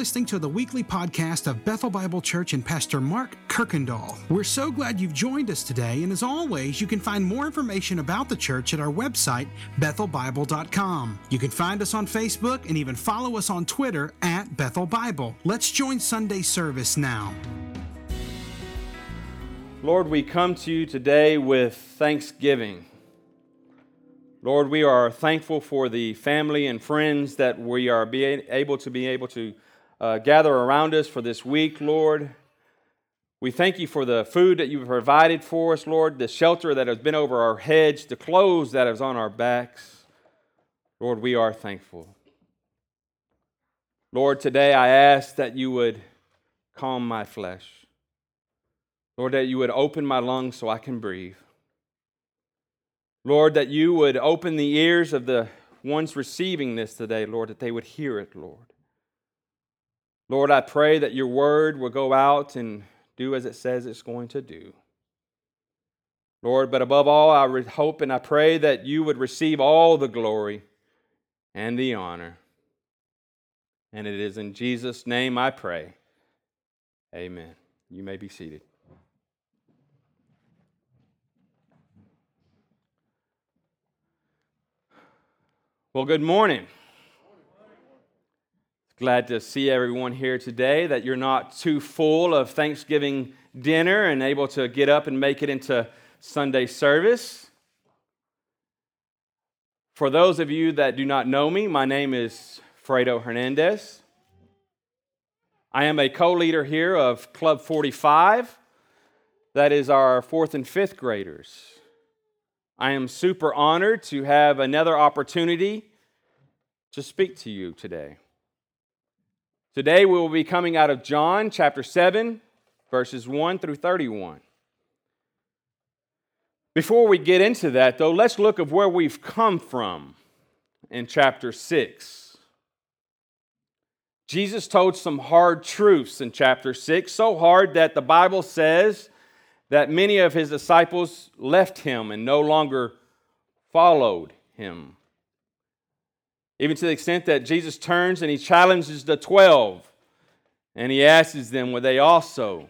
listening to the weekly podcast of Bethel Bible Church and Pastor Mark Kirkendall. We're so glad you've joined us today, and as always, you can find more information about the church at our website, bethelbible.com. You can find us on Facebook and even follow us on Twitter at Bethel Bible. Let's join Sunday service now. Lord, we come to you today with thanksgiving. Lord, we are thankful for the family and friends that we are able to be able to uh, gather around us for this week, Lord. We thank you for the food that you've provided for us, Lord, the shelter that has been over our heads, the clothes that is on our backs. Lord, we are thankful. Lord, today I ask that you would calm my flesh. Lord, that you would open my lungs so I can breathe. Lord, that you would open the ears of the ones receiving this today, Lord, that they would hear it, Lord. Lord, I pray that your word will go out and do as it says it's going to do. Lord, but above all, I hope and I pray that you would receive all the glory and the honor. And it is in Jesus' name I pray. Amen. You may be seated. Well, good morning. Glad to see everyone here today, that you're not too full of Thanksgiving dinner and able to get up and make it into Sunday service. For those of you that do not know me, my name is Fredo Hernandez. I am a co leader here of Club 45, that is our fourth and fifth graders. I am super honored to have another opportunity to speak to you today. Today we will be coming out of John chapter 7, verses 1 through 31. Before we get into that, though, let's look at where we've come from in chapter 6. Jesus told some hard truths in chapter 6, so hard that the Bible says that many of his disciples left him and no longer followed him. Even to the extent that Jesus turns and he challenges the 12 and he asks them, Will they also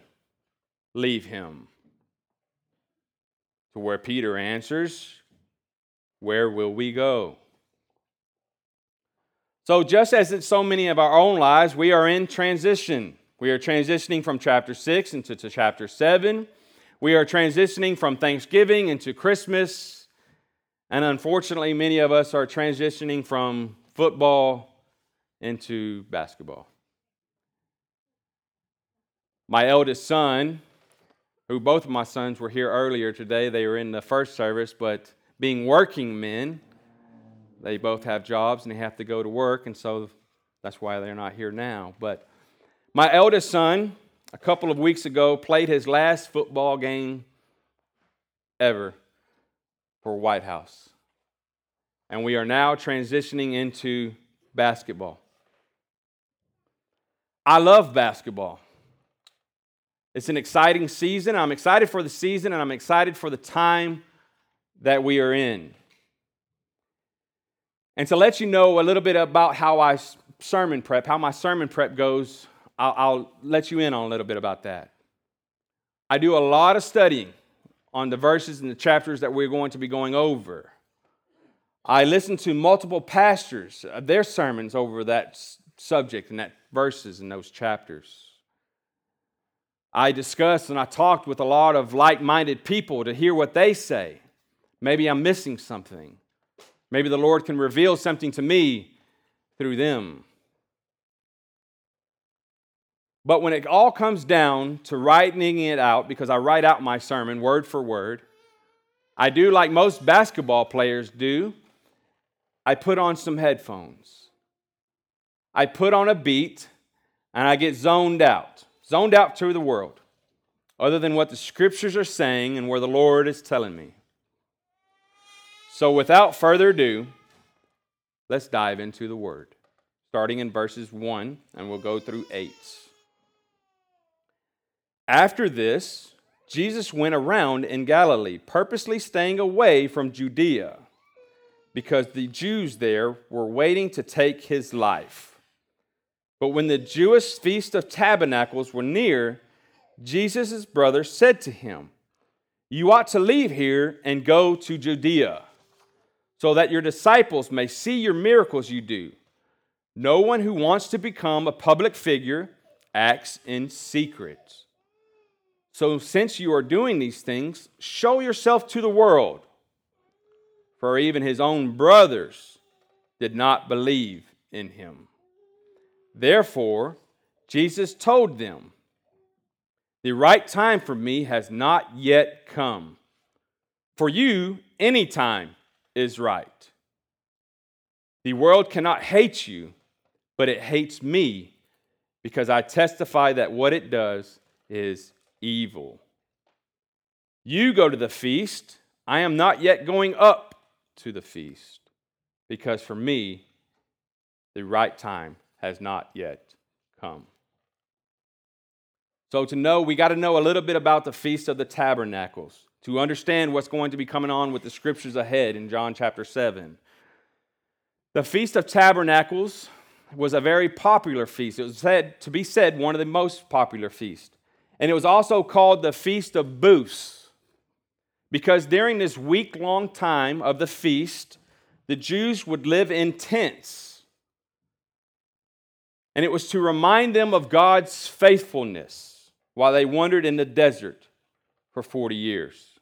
leave him? To where Peter answers, Where will we go? So, just as in so many of our own lives, we are in transition. We are transitioning from chapter 6 into chapter 7. We are transitioning from Thanksgiving into Christmas. And unfortunately, many of us are transitioning from football into basketball. My eldest son, who both of my sons were here earlier today, they were in the first service, but being working men, they both have jobs and they have to go to work, and so that's why they're not here now. But my eldest son, a couple of weeks ago, played his last football game ever for White House. And we are now transitioning into basketball. I love basketball. It's an exciting season. I'm excited for the season and I'm excited for the time that we are in. And to let you know a little bit about how I sermon prep, how my sermon prep goes, I'll, I'll let you in on a little bit about that. I do a lot of studying on the verses and the chapters that we're going to be going over. I listened to multiple pastors, uh, their sermons over that subject and that verses in those chapters. I discussed and I talked with a lot of like minded people to hear what they say. Maybe I'm missing something. Maybe the Lord can reveal something to me through them. But when it all comes down to writing it out, because I write out my sermon word for word, I do like most basketball players do. I put on some headphones. I put on a beat and I get zoned out, zoned out to the world, other than what the scriptures are saying and where the Lord is telling me. So, without further ado, let's dive into the word, starting in verses 1, and we'll go through 8. After this, Jesus went around in Galilee, purposely staying away from Judea, because the Jews there were waiting to take his life. But when the Jewish feast of tabernacles were near, Jesus' brother said to him, You ought to leave here and go to Judea, so that your disciples may see your miracles you do. No one who wants to become a public figure acts in secret. So, since you are doing these things, show yourself to the world. For even his own brothers did not believe in him. Therefore, Jesus told them, The right time for me has not yet come. For you, any time is right. The world cannot hate you, but it hates me because I testify that what it does is evil. You go to the feast. I am not yet going up to the feast because for me, the right time has not yet come. So, to know, we got to know a little bit about the Feast of the Tabernacles to understand what's going to be coming on with the scriptures ahead in John chapter 7. The Feast of Tabernacles was a very popular feast. It was said to be said one of the most popular feasts. And it was also called the Feast of Booths because during this week long time of the feast, the Jews would live in tents and it was to remind them of God's faithfulness while they wandered in the desert for 40 years.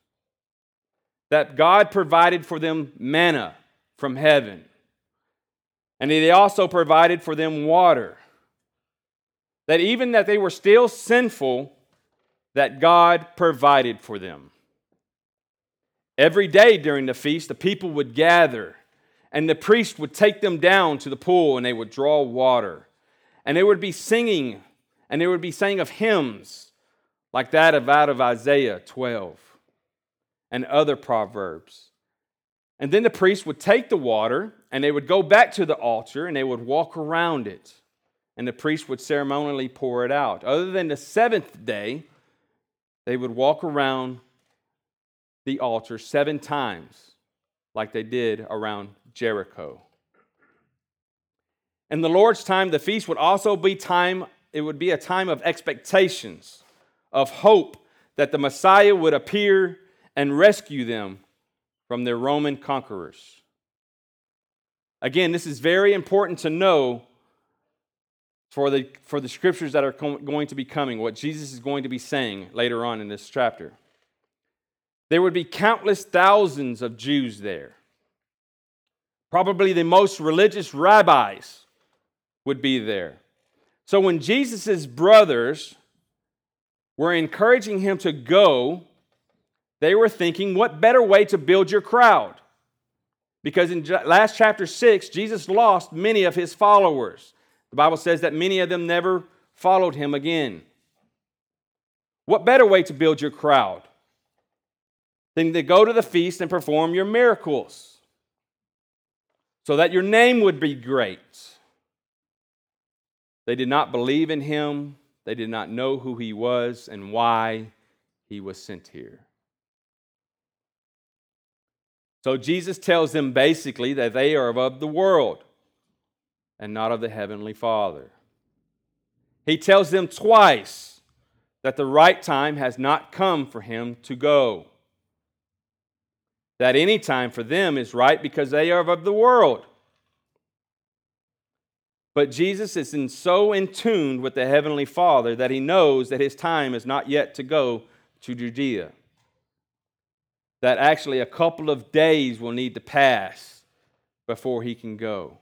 That God provided for them manna from heaven. And He also provided for them water. That even that they were still sinful, that God provided for them. Every day during the feast, the people would gather, and the priest would take them down to the pool and they would draw water. And they would be singing, and they would be saying of hymns like that of out of Isaiah 12 and other proverbs. And then the priest would take the water and they would go back to the altar and they would walk around it. And the priest would ceremonially pour it out. Other than the seventh day, they would walk around the altar seven times, like they did around Jericho. In the Lord's time, the feast would also be time, it would be a time of expectations, of hope that the Messiah would appear and rescue them from their Roman conquerors. Again, this is very important to know for the, for the scriptures that are com- going to be coming, what Jesus is going to be saying later on in this chapter. There would be countless thousands of Jews there. Probably the most religious rabbis would be there. So when Jesus' brothers were encouraging him to go, they were thinking, what better way to build your crowd? Because in last chapter 6, Jesus lost many of his followers. The Bible says that many of them never followed him again. What better way to build your crowd than to go to the feast and perform your miracles so that your name would be great? They did not believe in him, they did not know who he was and why he was sent here. So Jesus tells them basically that they are of the world and not of the Heavenly Father. He tells them twice that the right time has not come for him to go. That any time for them is right because they are of the world but Jesus is in so in tune with the Heavenly Father that he knows that his time is not yet to go to Judea. That actually a couple of days will need to pass before he can go.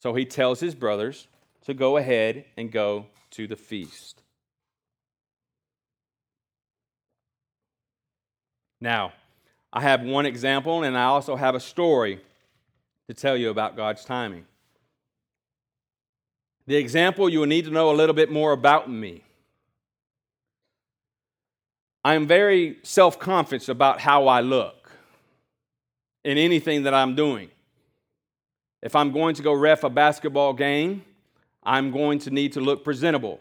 So he tells his brothers to go ahead and go to the feast. Now, I have one example and I also have a story to tell you about God's timing. The example, you will need to know a little bit more about me. I am very self confident about how I look in anything that I'm doing. If I'm going to go ref a basketball game, I'm going to need to look presentable.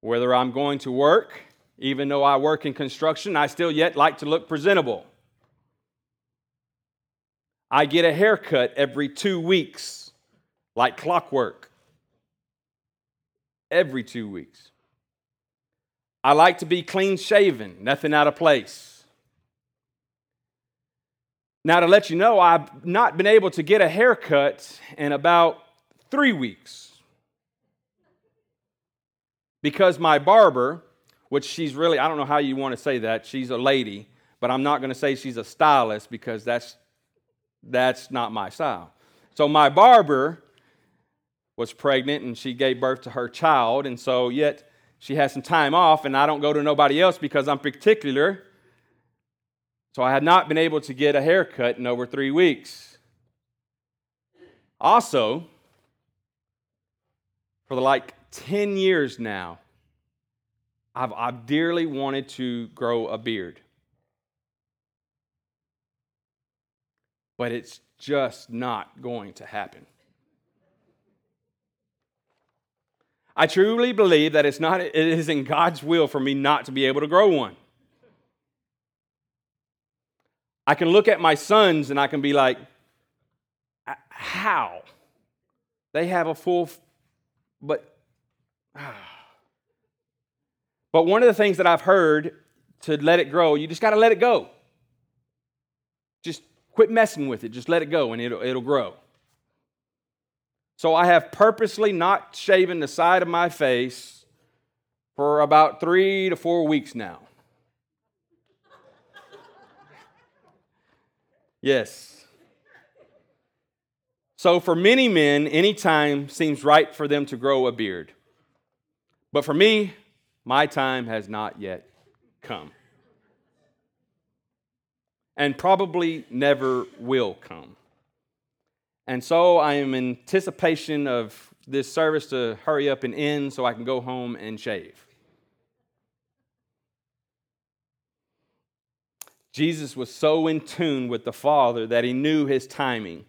Whether I'm going to work, even though I work in construction, I still yet like to look presentable. I get a haircut every two weeks like clockwork every two weeks. I like to be clean shaven, nothing out of place. Now, to let you know, I've not been able to get a haircut in about three weeks because my barber, which she's really, I don't know how you want to say that, she's a lady, but I'm not going to say she's a stylist because that's, that's not my style. So my barber was pregnant and she gave birth to her child, and so yet she has some time off, and I don't go to nobody else because I'm particular. So I had not been able to get a haircut in over three weeks. Also, for like 10 years now, I've, I've dearly wanted to grow a beard. But it's just not going to happen. I truly believe that it's not, it is in God's will for me not to be able to grow one. I can look at my sons and I can be like, how? They have a full, but, ah. But one of the things that I've heard to let it grow, you just got to let it go. Just quit messing with it. Just let it go and it'll, it'll grow. So I have purposely not shaven the side of my face for about three to four weeks now. yes. So for many men, any time seems right for them to grow a beard. But for me, my time has not yet come. And probably never will come. And so I am in anticipation of this service to hurry up and end so I can go home and shave. Jesus was so in tune with the Father that he knew his timing,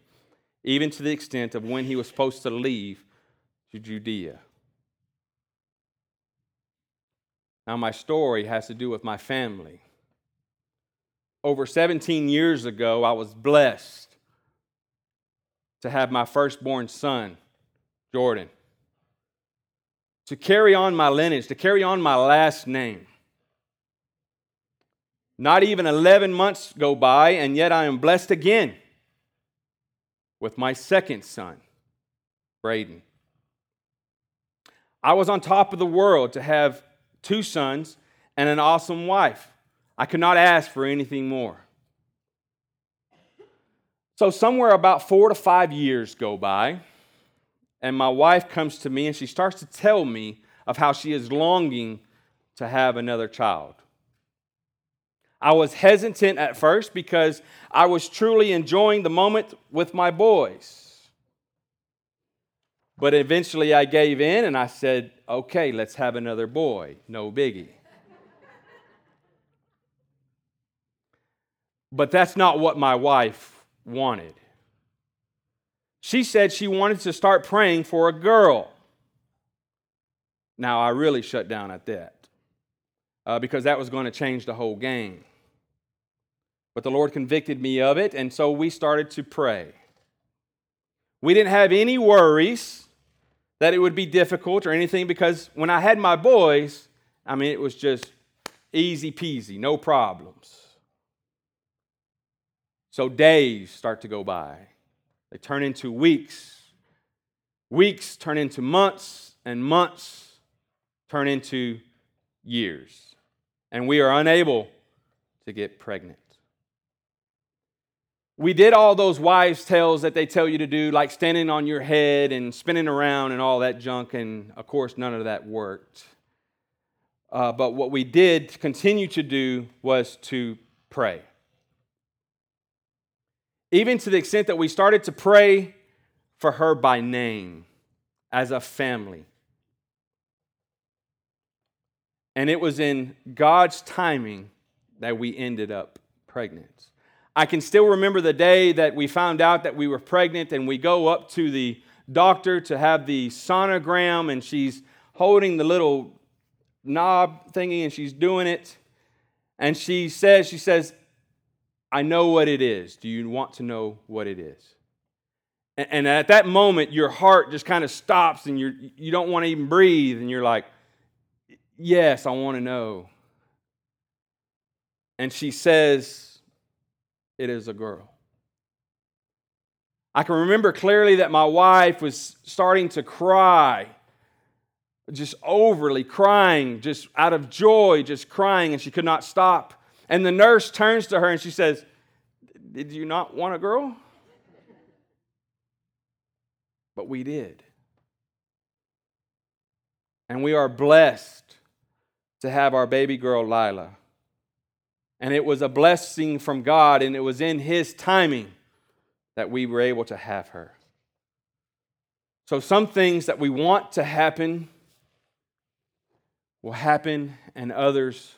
even to the extent of when he was supposed to leave to Judea. Now, my story has to do with my family. Over 17 years ago, I was blessed to have my firstborn son, Jordan, to carry on my lineage, to carry on my last name. Not even 11 months go by, and yet I am blessed again with my second son, Braden. I was on top of the world to have two sons and an awesome wife. I could not ask for anything more. So, somewhere about four to five years go by, and my wife comes to me and she starts to tell me of how she is longing to have another child. I was hesitant at first because I was truly enjoying the moment with my boys. But eventually I gave in and I said, okay, let's have another boy. No biggie. but that's not what my wife wanted. She said she wanted to start praying for a girl. Now, I really shut down at that uh, because that was going to change the whole game. But the Lord convicted me of it, and so we started to pray. We didn't have any worries that it would be difficult or anything because when I had my boys, I mean, it was just easy peasy, no problems. So days start to go by. They turn into weeks. Weeks turn into months, and months turn into years. And we are unable to get pregnant. We did all those wives' tales that they tell you to do, like standing on your head and spinning around and all that junk, and of course, none of that worked. Uh, but what we did continue to do was to pray even to the extent that we started to pray for her by name as a family. And it was in God's timing that we ended up pregnant. I can still remember the day that we found out that we were pregnant, and we go up to the doctor to have the sonogram, and she's holding the little knob thingy and she's doing it. And she says, she says, I know what it is. Do you want to know what it is? And at that moment, your heart just kind of stops and you're, you don't want to even breathe. And you're like, Yes, I want to know. And she says, It is a girl. I can remember clearly that my wife was starting to cry, just overly crying, just out of joy, just crying, and she could not stop. And the nurse turns to her and she says, Did you not want a girl? But we did. And we are blessed to have our baby girl, Lila. And it was a blessing from God, and it was in His timing that we were able to have her. So, some things that we want to happen will happen, and others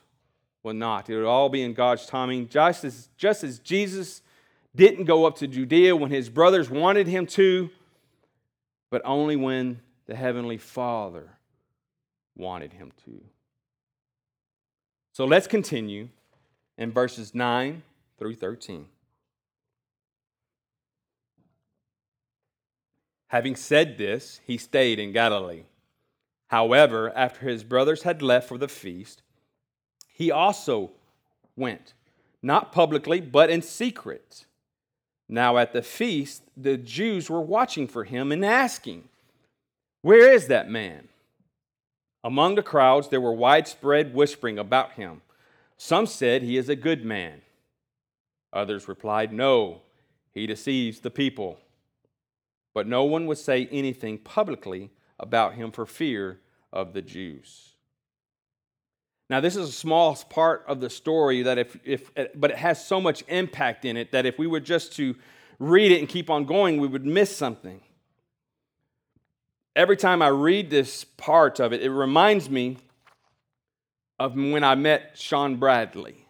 will not. It will all be in God's timing. Just as, just as Jesus didn't go up to Judea when his brothers wanted him to, but only when the Heavenly Father wanted him to. So let's continue in verses 9 through 13. Having said this, he stayed in Galilee. However, after his brothers had left for the feast, he also went, not publicly, but in secret. Now at the feast, the Jews were watching for him and asking, Where is that man? Among the crowds, there were widespread whispering about him. Some said, He is a good man. Others replied, No, he deceives the people. But no one would say anything publicly about him for fear of the Jews. Now, this is a small part of the story that if, if but it has so much impact in it that if we were just to read it and keep on going, we would miss something. Every time I read this part of it, it reminds me of when I met Shawn Bradley.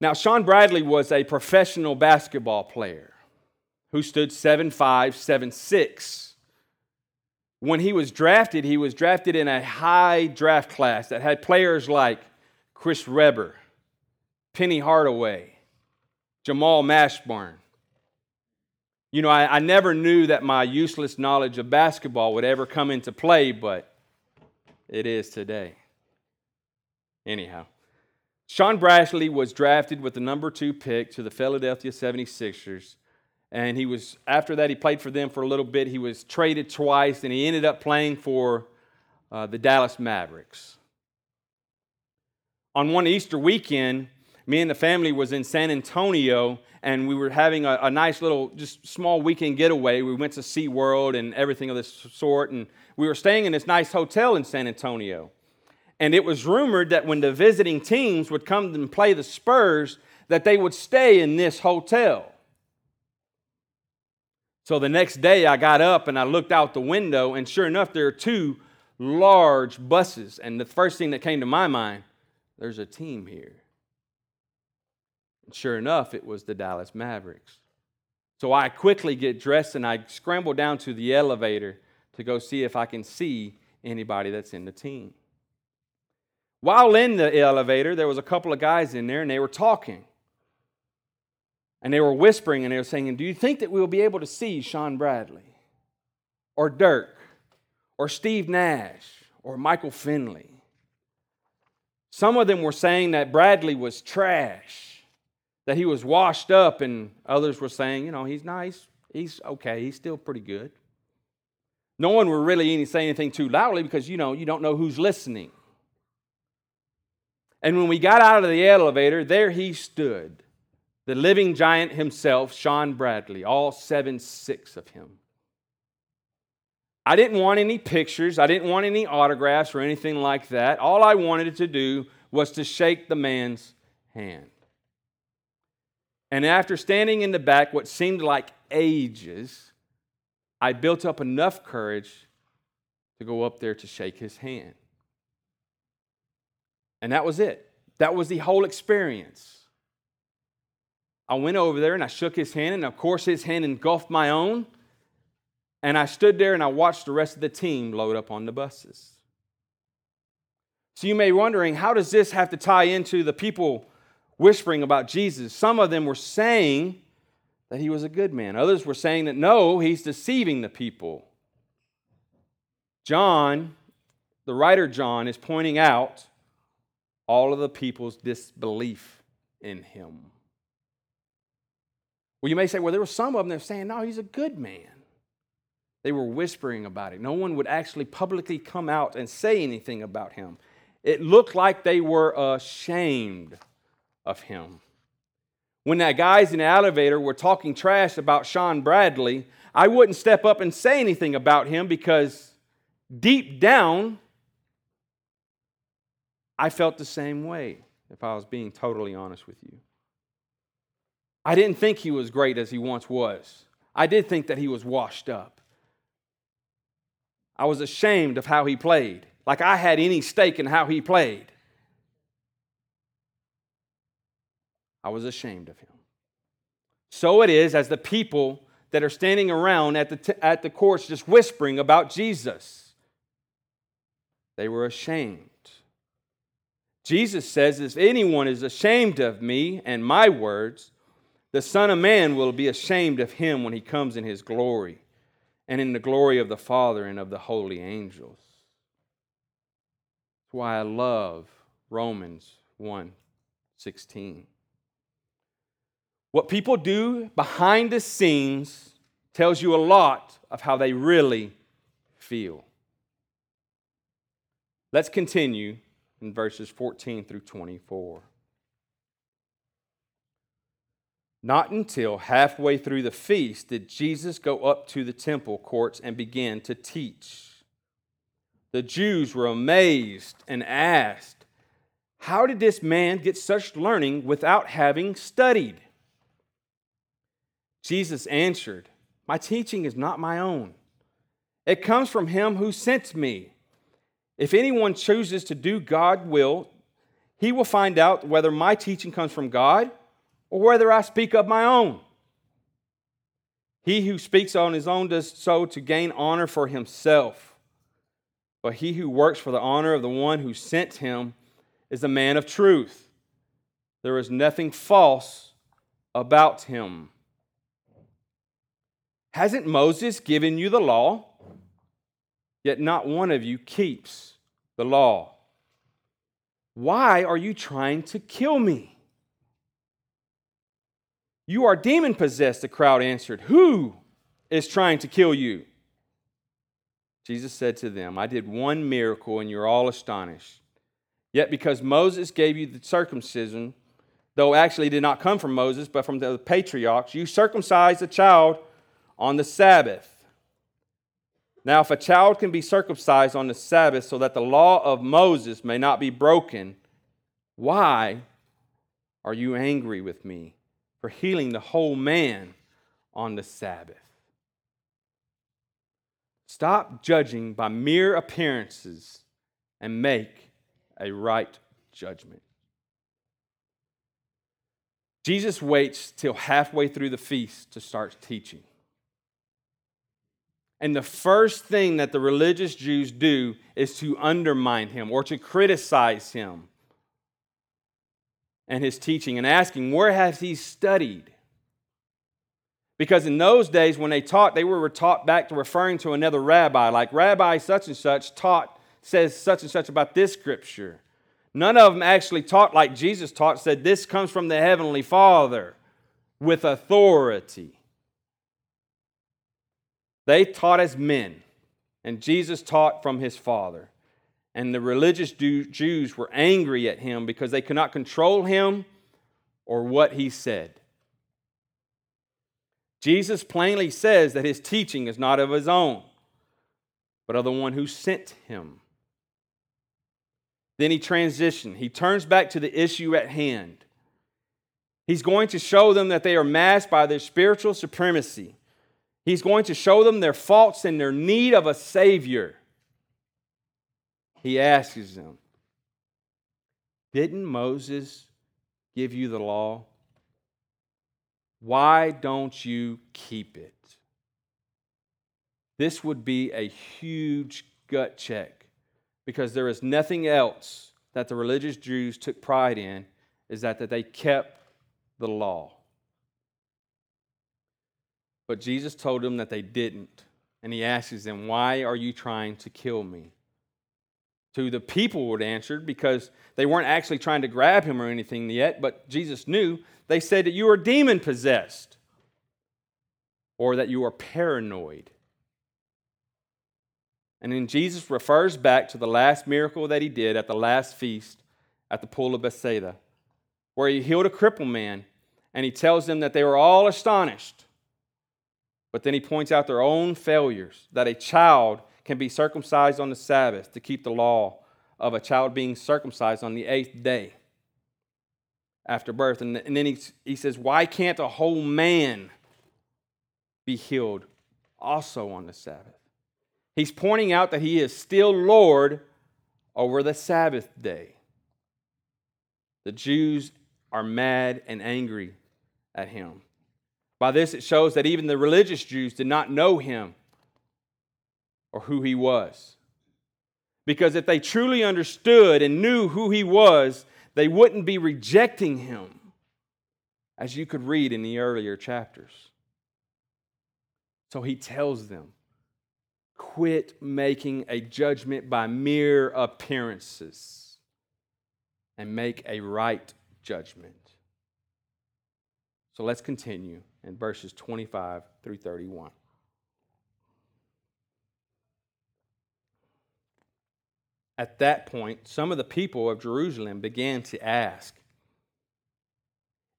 Now, Shawn Bradley was a professional basketball player who stood 7'5, 7'6 when he was drafted, he was drafted in a high draft class that had players like Chris Webber, Penny Hardaway, Jamal Mashburn. You know, I, I, never knew that my useless knowledge of basketball would ever come into play, but it is today. Anyhow, Shawn Bradley was drafted with the number two pick to the Philadelphia 76ers and he was after that he played for them for a little bit he was traded twice and he ended up playing for uh, the dallas mavericks on one easter weekend me and the family was in san antonio and we were having a, a nice little just small weekend getaway we went to seaworld and everything of this sort and we were staying in this nice hotel in san antonio and it was rumored that when the visiting teams would come and play the spurs that they would stay in this hotel so the next day I got up and I looked out the window, and sure enough, there are two large buses. And the first thing that came to my mind, there's a team here. Sure enough, it was the Dallas Mavericks. So I quickly get dressed and I scramble down to the elevator to go see if I can see anybody that's in the team. While in the elevator, there was a couple of guys in there and they were talking. And they were whispering and they were saying, Do you think that we will be able to see Shawn Bradley or Dirk or Steve Nash or Michael Finley? Some of them were saying that Bradley was trash, that he was washed up, and others were saying, You know, he's nice, he's okay, he's still pretty good. No one would really say anything too loudly because, you know, you don't know who's listening. And when we got out of the elevator, there he stood the living giant himself, Shawn Bradley, all seven six of him. I didn't want any pictures, I didn't want any autographs or anything like that. All I wanted to do was to shake the man's hand. And after standing in the back what seemed like ages, I built up enough courage to go up there to shake his hand. And that was it. That was the whole experience. I went over there and I shook his hand, and of course, his hand engulfed my own. And I stood there and I watched the rest of the team load up on the buses. So you may be wondering, how does this have to tie into the people whispering about Jesus? Some of them were saying that he was a good man. Others were saying that no, he's deceiving the people. John, the writer John, is pointing out all of the people's disbelief in him. Well, you may say, well, there were some of them that were saying, no, he's a good man. They were whispering about it. No one would actually publicly come out and say anything about him. It looked like they were ashamed of him. When that guys in the elevator were talking trash about Shawn Bradley, I wouldn't step up and say anything about him because deep down, I felt the same way, if I was being totally honest with you. I didn't think he was great as he once was. I did think that he was washed up. I was ashamed of how he played, like I had any stake in how he played. I was ashamed of him. So it is as the people that are standing around at the, t- at the courts just whispering about Jesus. They were ashamed. Jesus says, If anyone is ashamed of me and my words, the Son of Man will be ashamed of him when he comes in his glory and in the glory of the Father and of the holy angels. That's why I love Romans 1 16. What people do behind the scenes tells you a lot of how they really feel. Let's continue in verses 14 through 24. Not until halfway through the feast did Jesus go up to the temple courts and begin to teach. The Jews were amazed and asked, How did this man get such learning without having studied? Jesus answered, My teaching is not my own. It comes from him who sent me. If anyone chooses to do God's will, he will find out whether my teaching comes from God or whether I speak of my own. He who speaks on his own does so to gain honor for himself. But he who works for the honor of the one who sent him is a man of truth. There is nothing false about him. Hasn't Moses given you the law? Yet not one of you keeps the law. Why are you trying to kill me? You are demon possessed, the crowd answered. Who is trying to kill you? Jesus said to them, I did one miracle and you're all astonished. Yet because Moses gave you the circumcision, though actually did not come from Moses, but from the patriarchs, you circumcised a child on the Sabbath. Now, if a child can be circumcised on the Sabbath so that the law of Moses may not be broken, why are you angry with me for healing the whole man on the Sabbath? Stop judging by mere appearances and make a right judgment. Jesus waits till halfway through the feast to start teaching. And the first thing that the religious Jews do is to undermine him or to criticize him and his teaching and asking, Where has he studied? Because in those days, when they taught, they were taught back to referring to another rabbi, like Rabbi such and such taught, says such and such about this scripture. None of them actually taught like Jesus taught, said, This comes from the Heavenly Father with authority. They taught as men, and Jesus taught from his Father. And the religious Jews were angry at him because they could not control him or what he said. Jesus plainly says that his teaching is not of his own, but of the one who sent him. Then he transitioned. He turns back to the issue at hand. He's going to show them that they are masked by their spiritual supremacy. He's going to show them their faults and their need of a Savior. He asks them, Didn't Moses give you the law? Why don't you keep it? This would be a huge gut check because there is nothing else that the religious Jews took pride in is that, that they kept the law. But Jesus told them that they didn't. And he asks them, Why are you trying to kill me? To the people would answered because they weren't actually trying to grab him or anything yet, but Jesus knew. They said that you are demon possessed or that you are paranoid. And then Jesus refers back to the last miracle that he did at the last feast at the pool of Bethsaida, where he healed a crippled man, and he tells them that they were all astonished. But then he points out their own failures that a child can be circumcised on the Sabbath to keep the law of a child being circumcised on the eighth day after birth. And, then he, he says, Why can't a whole man be healed also on the Sabbath? He's pointing out that he is still Lord over the Sabbath day. The Jews are mad and angry at him. By this, it shows that even the religious Jews did not know him or who he was. Because if they truly understood and knew who he was, they wouldn't be rejecting him, as you could read in the earlier chapters. So he tells them quit making a judgment by mere appearances and make a right judgment. So let's continue in verses 25 through 31. At that point, some of the people of Jerusalem began to ask,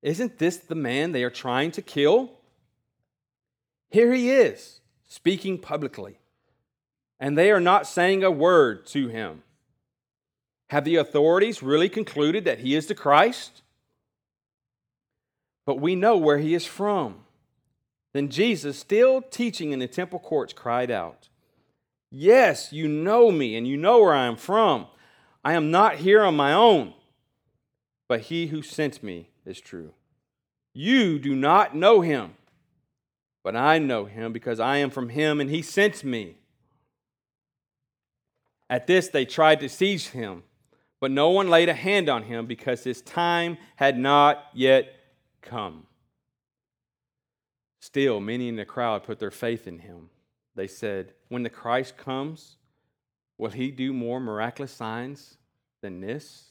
Isn't this the man they are trying to kill? Here he is, speaking publicly and they are not saying a word to him. Have the authorities really concluded that he is the Christ? But we know where he is from. Then Jesus, still teaching in the temple courts, cried out, Yes, you know me, and you know where I am from. I am not here on my own, but he who sent me is true. You do not know him, but I know him because I am from him, and he sent me. At this, they tried to seize him, but no one laid a hand on him because his time had not yet come. Still, many in the crowd put their faith in him. They said, When the Christ comes, will he do more miraculous signs than this?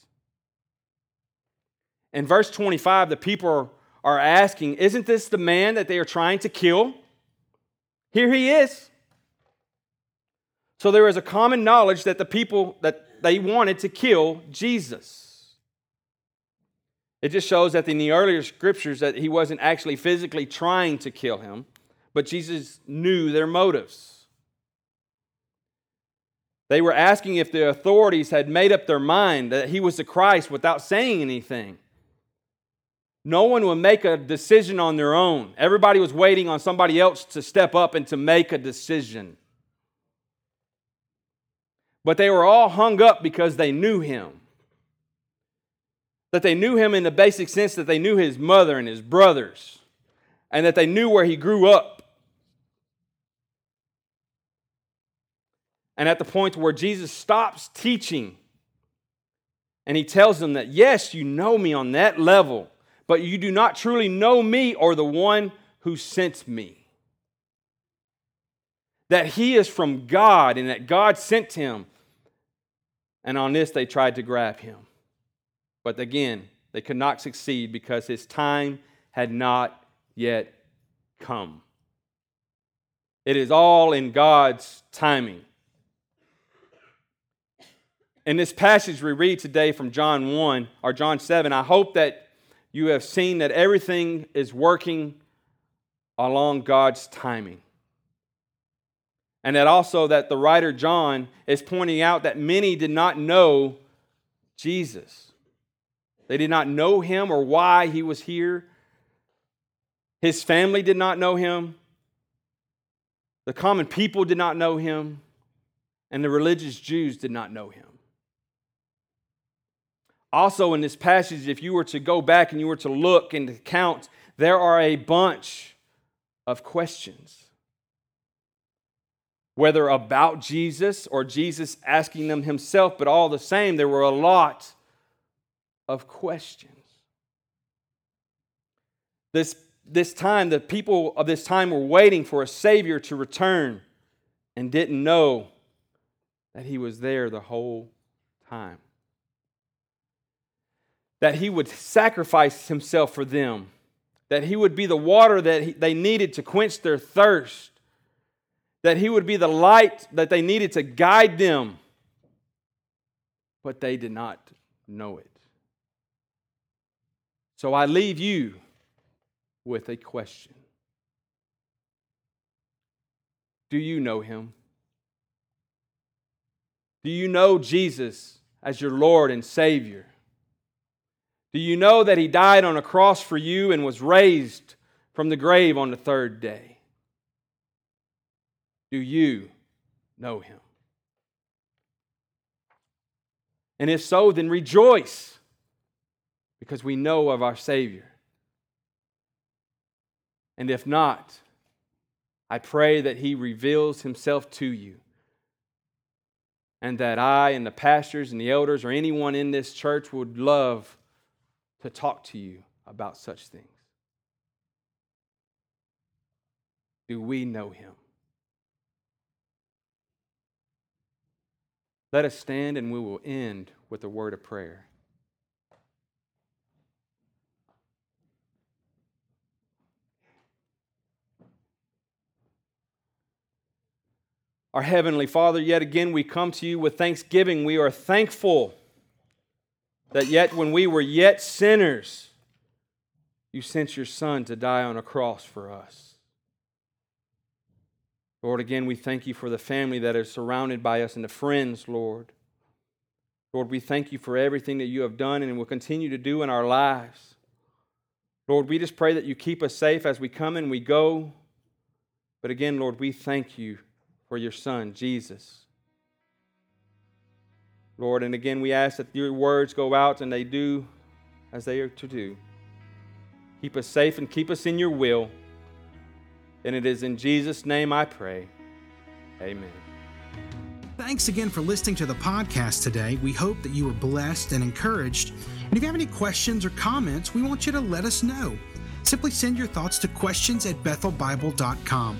In verse 25, the people are asking, Isn't this the man that they are trying to kill? Here he is. So there is a common knowledge that the people that they wanted to kill Jesus. It just shows that in the earlier scriptures that he wasn't actually physically trying to kill him, but Jesus knew their motives. They were asking if the authorities had made up their mind that he was the Christ without saying anything. No one would make a decision on their own. Everybody was waiting on somebody else to step up and to make a decision. But they were all hung up because they knew him. That they knew him in the basic sense that they knew his mother and his brothers, and that they knew where he grew up. And at the point where Jesus stops teaching and he tells them that, yes, you know me on that level, but you do not truly know me or the one who sent me that he is from God and that God sent him. And on this, they tried to grab him. But again, they could not succeed because his time had not yet come. It is all in God's timing. In this passage we read today from John 1 or John 7, I hope that you have seen that everything is working along God's timing. And that also that the writer John is pointing out that many did not know Jesus. They did not know him or why he was here. His family did not know him. The common people did not know him. And the religious Jews did not know him. Also, in this passage, if you were to go back and you were to look and to count, there are a bunch of questions whether about Jesus or Jesus asking them himself, but all the same, there were a lot of questions. This, this time, the people of this time were waiting for a Savior to return and didn't know that He was there the whole time. That He would sacrifice Himself for them, that He would be the water that they needed to quench their thirst, that He would be the light that they needed to guide them. But they did not know it. So I leave you with a question Do you know him? Do you know Jesus as your Lord and Savior? Do you know that He died on a cross for you and was raised from the grave on the third day? Do you know Him? And if so, then rejoice because we know of our Savior. And if not, I pray that He reveals Himself to you and that I and the pastors and the elders or anyone in this church would love to talk to you about such things. Do we know Him? Let us stand and we will end with a word of prayer. Our Heavenly Father, yet again we come to you with thanksgiving. We are thankful that yet when we were yet sinners, you sent your Son to die on a cross for us. Lord, again, we thank you for the family that is surrounded by us and the friends, Lord. Lord, we thank you for everything that you have done and will continue to do in our lives. Lord, we just pray that you keep us safe as we come and we go. But again, Lord, we thank you for your Son, Jesus. Lord, and again, we ask that your words go out and they do as they are to do. Keep us safe and keep us in your will. And it is in Jesus' name I pray. Amen. Thanks again for listening to the podcast today. We hope that you were blessed and encouraged. And if you have any questions or comments, we want you to let us know. Simply send your thoughts to questions at bethelbible.com.